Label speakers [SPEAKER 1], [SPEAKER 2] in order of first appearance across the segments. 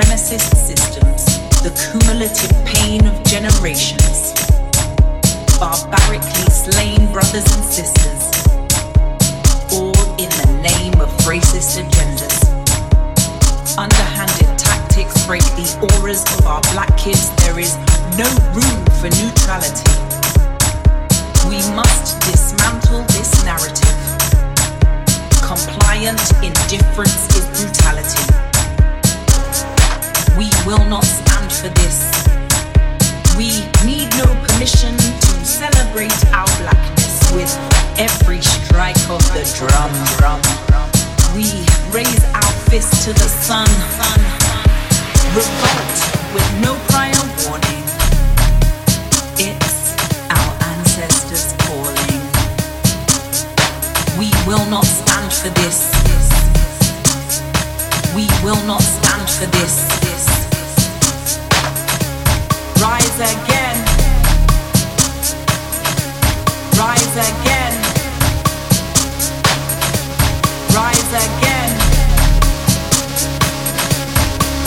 [SPEAKER 1] supremacist systems, the cumulative pain of generations, barbarically slain brothers and sisters,
[SPEAKER 2] all in the
[SPEAKER 3] name of racist agendas. Underhanded tactics break the auras of our black kids.
[SPEAKER 4] There is no room for neutrality. We must dismantle this narrative. Compliant indifference is brutality will not stand for this. We need no permission to celebrate our blackness with every strike of the drum. We raise our fist to the sun, revolt with no prior warning. It's our ancestors calling. We will not stand for this. We will not stand for this. again. Rise again. Rise again.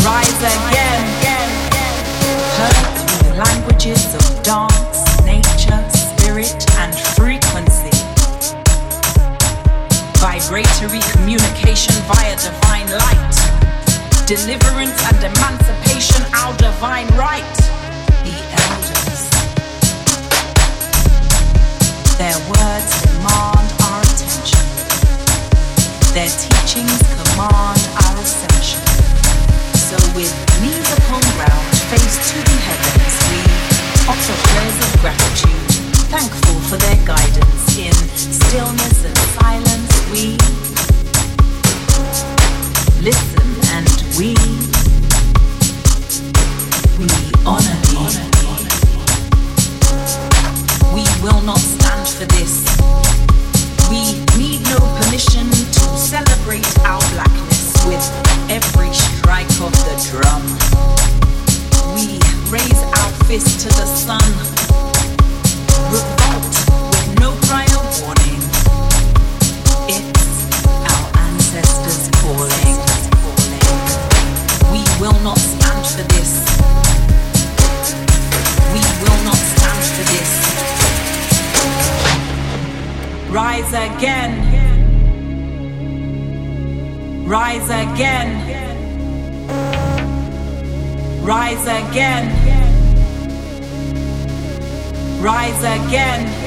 [SPEAKER 4] Rise again. Languages of dance, nature, spirit, and frequency. Vibratory communication via divine light deliverance and emancipation, our divine right. Their words command our attention. Their teachings command our ascension. So with knees upon ground, face to the heavens, we offer prayers of gratitude, thankful for their guidance. In stillness and
[SPEAKER 5] silence, we listen and we we honor. will not stand for this. We need no permission to celebrate our blackness with every strike of the drum. We raise our fist to the sun Rise again. Rise again. Rise again. Rise again.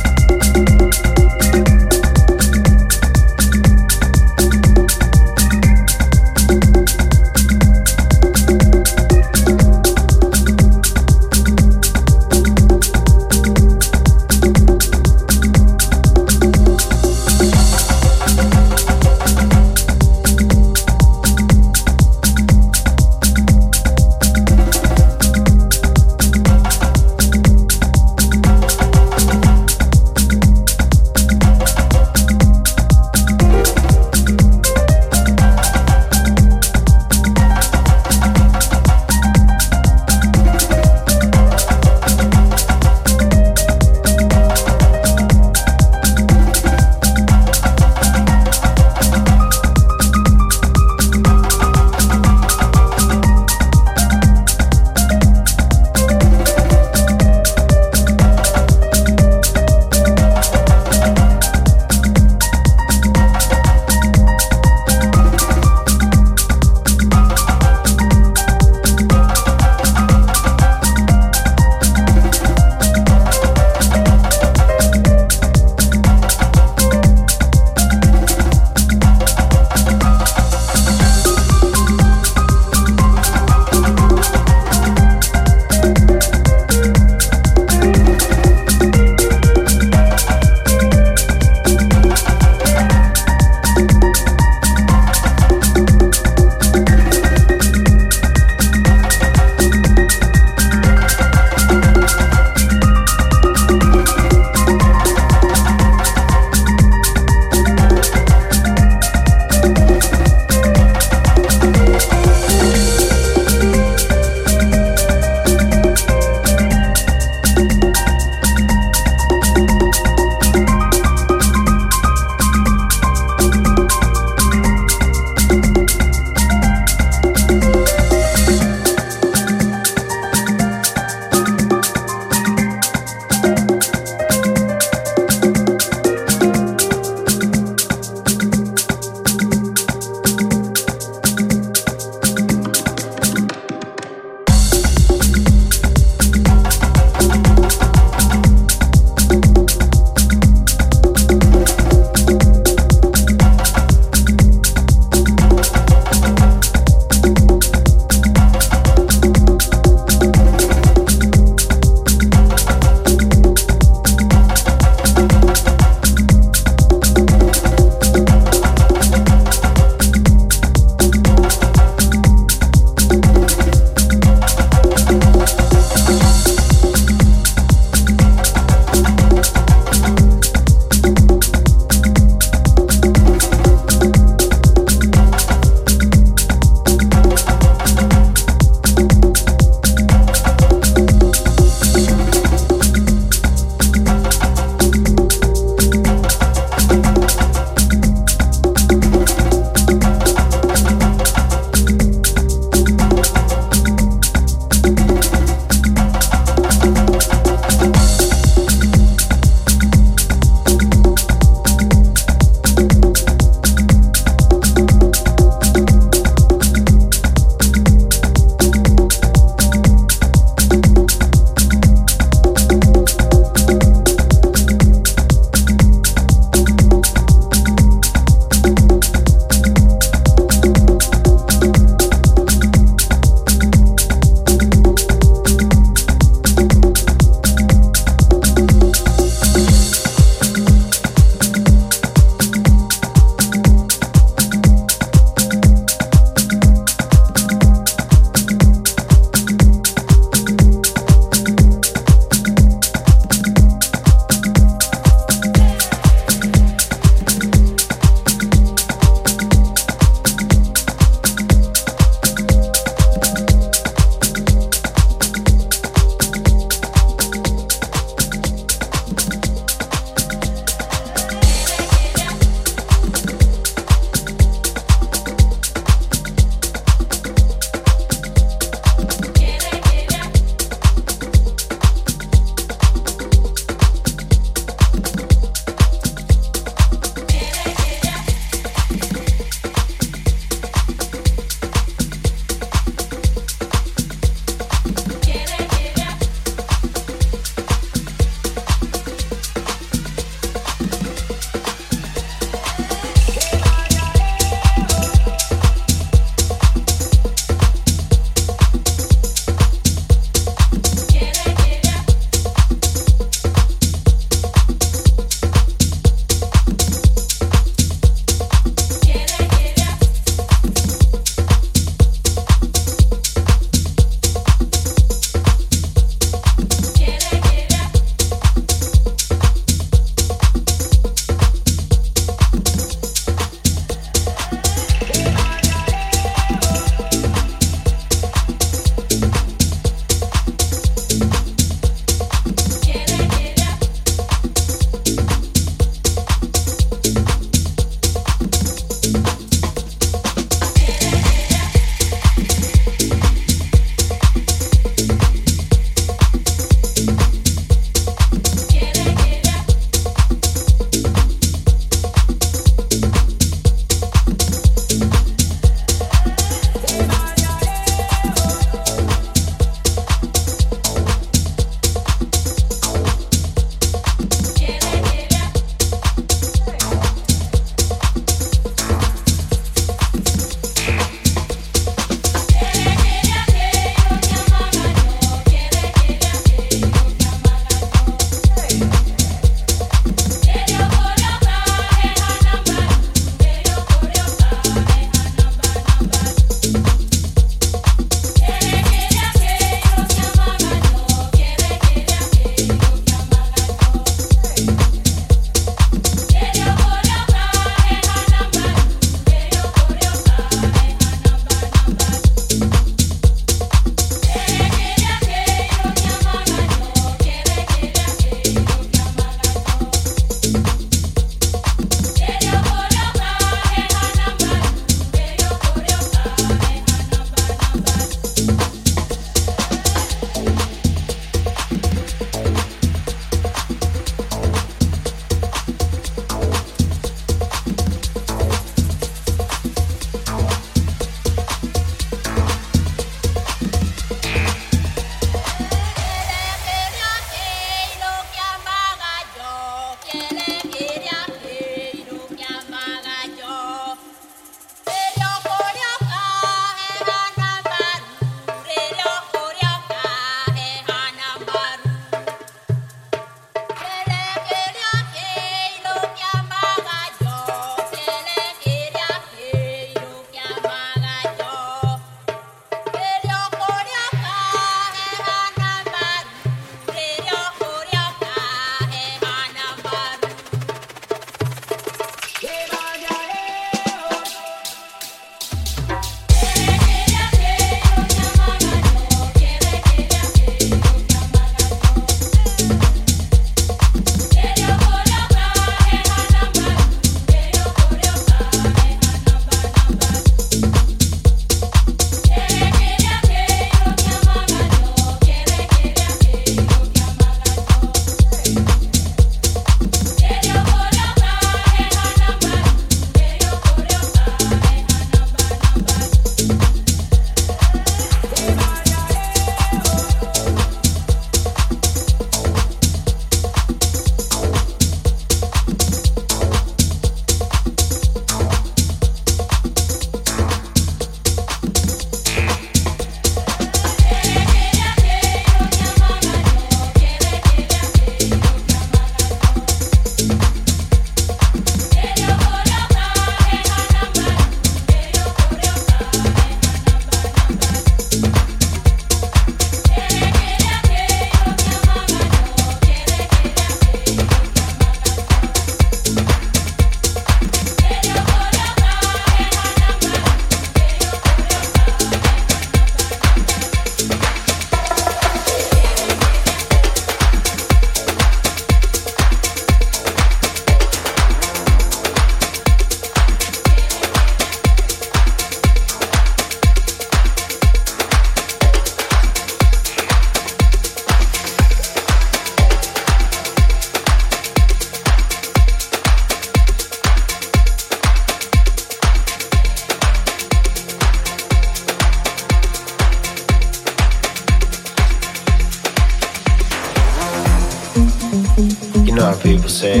[SPEAKER 5] people say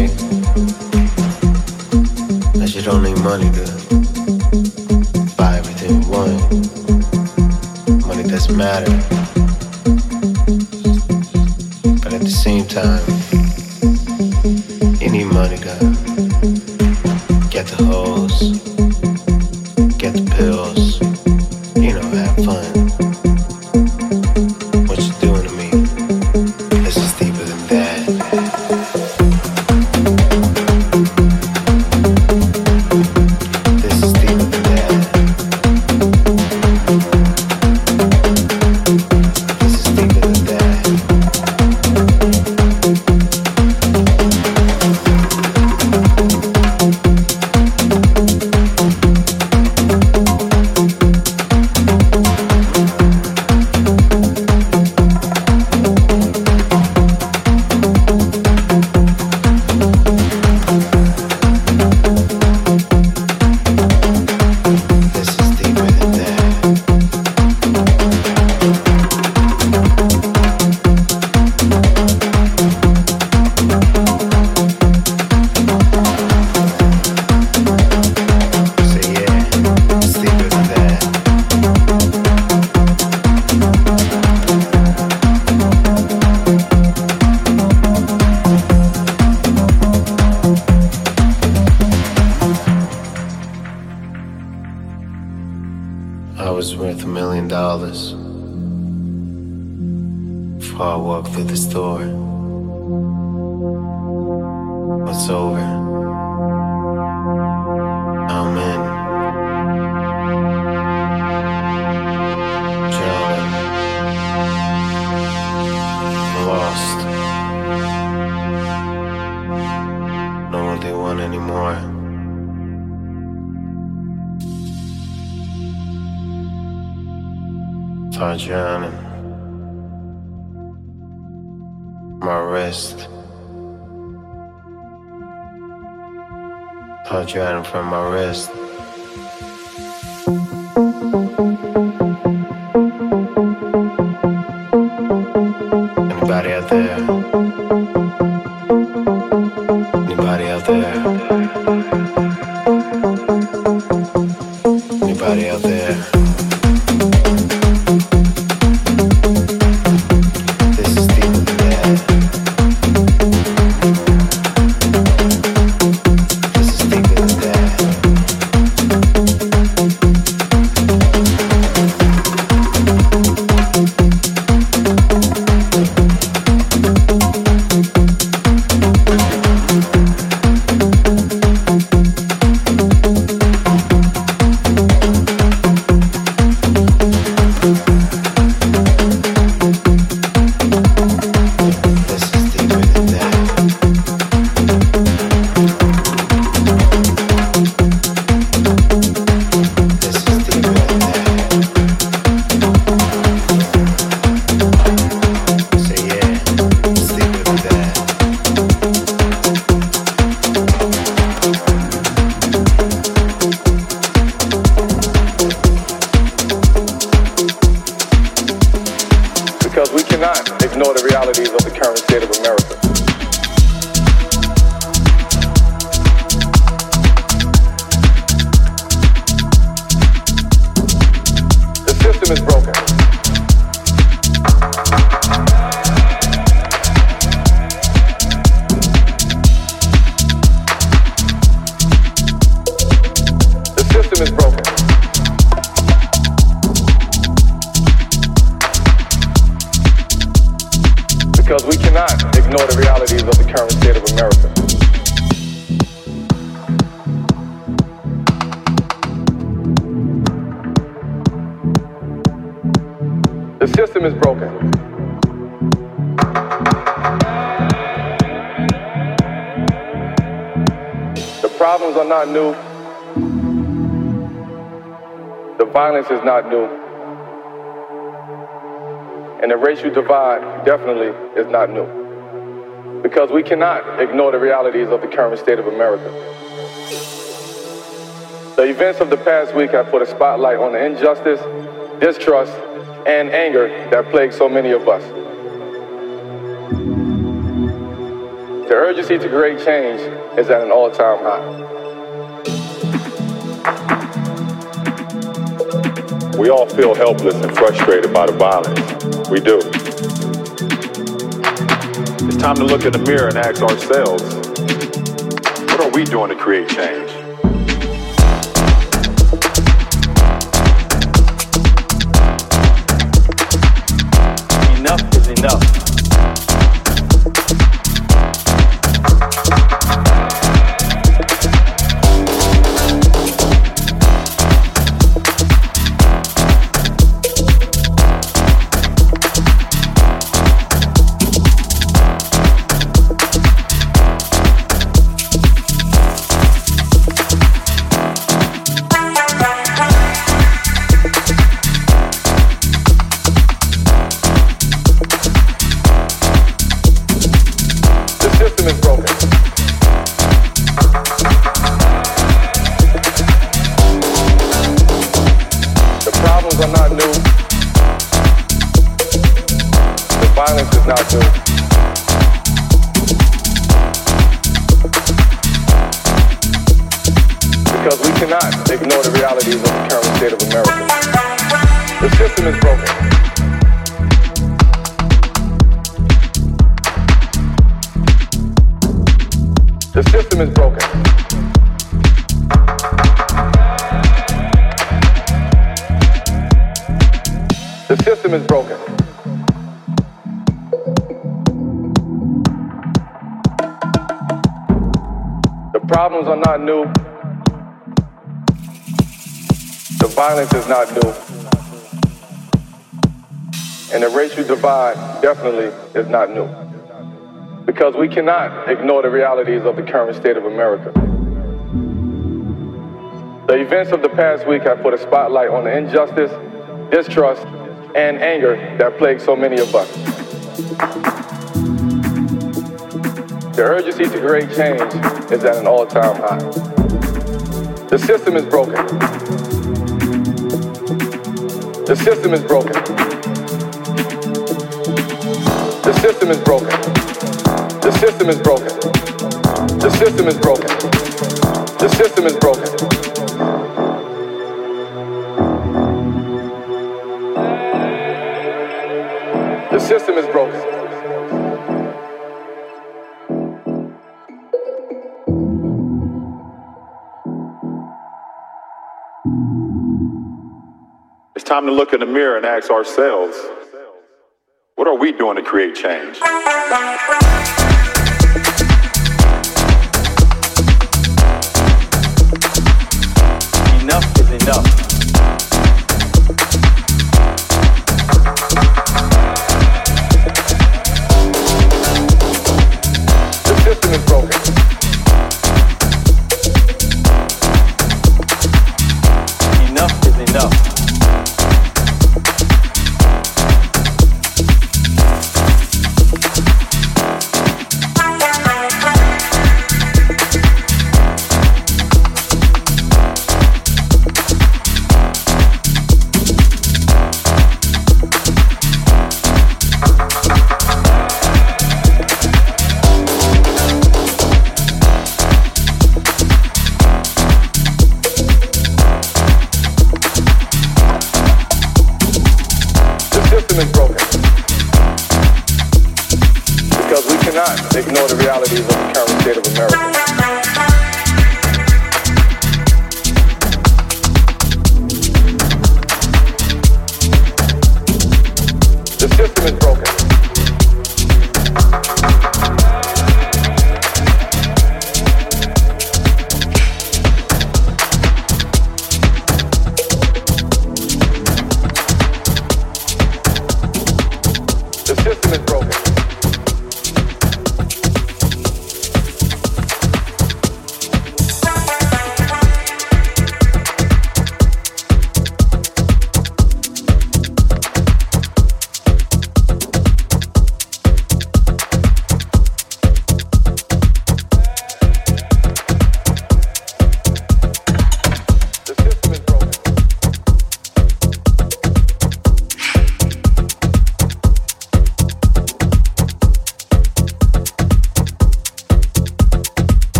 [SPEAKER 5] race divide definitely is not new. Because we cannot ignore the realities of the current state of America. The events of the past week have put a spotlight on the injustice, distrust, and anger that plague so many of us. The
[SPEAKER 6] urgency to create change is at an all-time high.
[SPEAKER 7] We all feel helpless and frustrated by the violence. We do. It's time to look in the mirror and ask ourselves, what are we doing to create change?
[SPEAKER 6] Not new. And the racial divide definitely is not new. Because we cannot ignore the realities of the current state of America. The events of the past week have put a spotlight on the injustice, distrust, and anger that plague so many of us. The urgency to create change is at an all-time high. The system is broken. The system is broken. The system is broken. The system is broken. The system is broken. The system is broken. The system is broken.
[SPEAKER 7] Time to look in the mirror and ask ourselves, what are we doing to create change?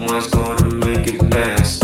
[SPEAKER 8] one's gonna make it last.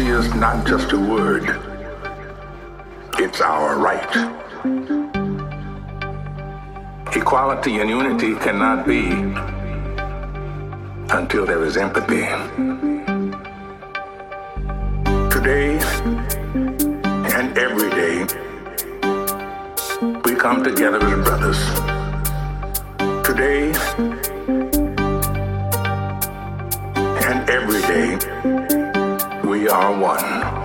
[SPEAKER 8] Equality is not just a word. It's our right. Equality and unity cannot be until there is empathy. Today and every day, we come together as brothers. Today and every day, are one.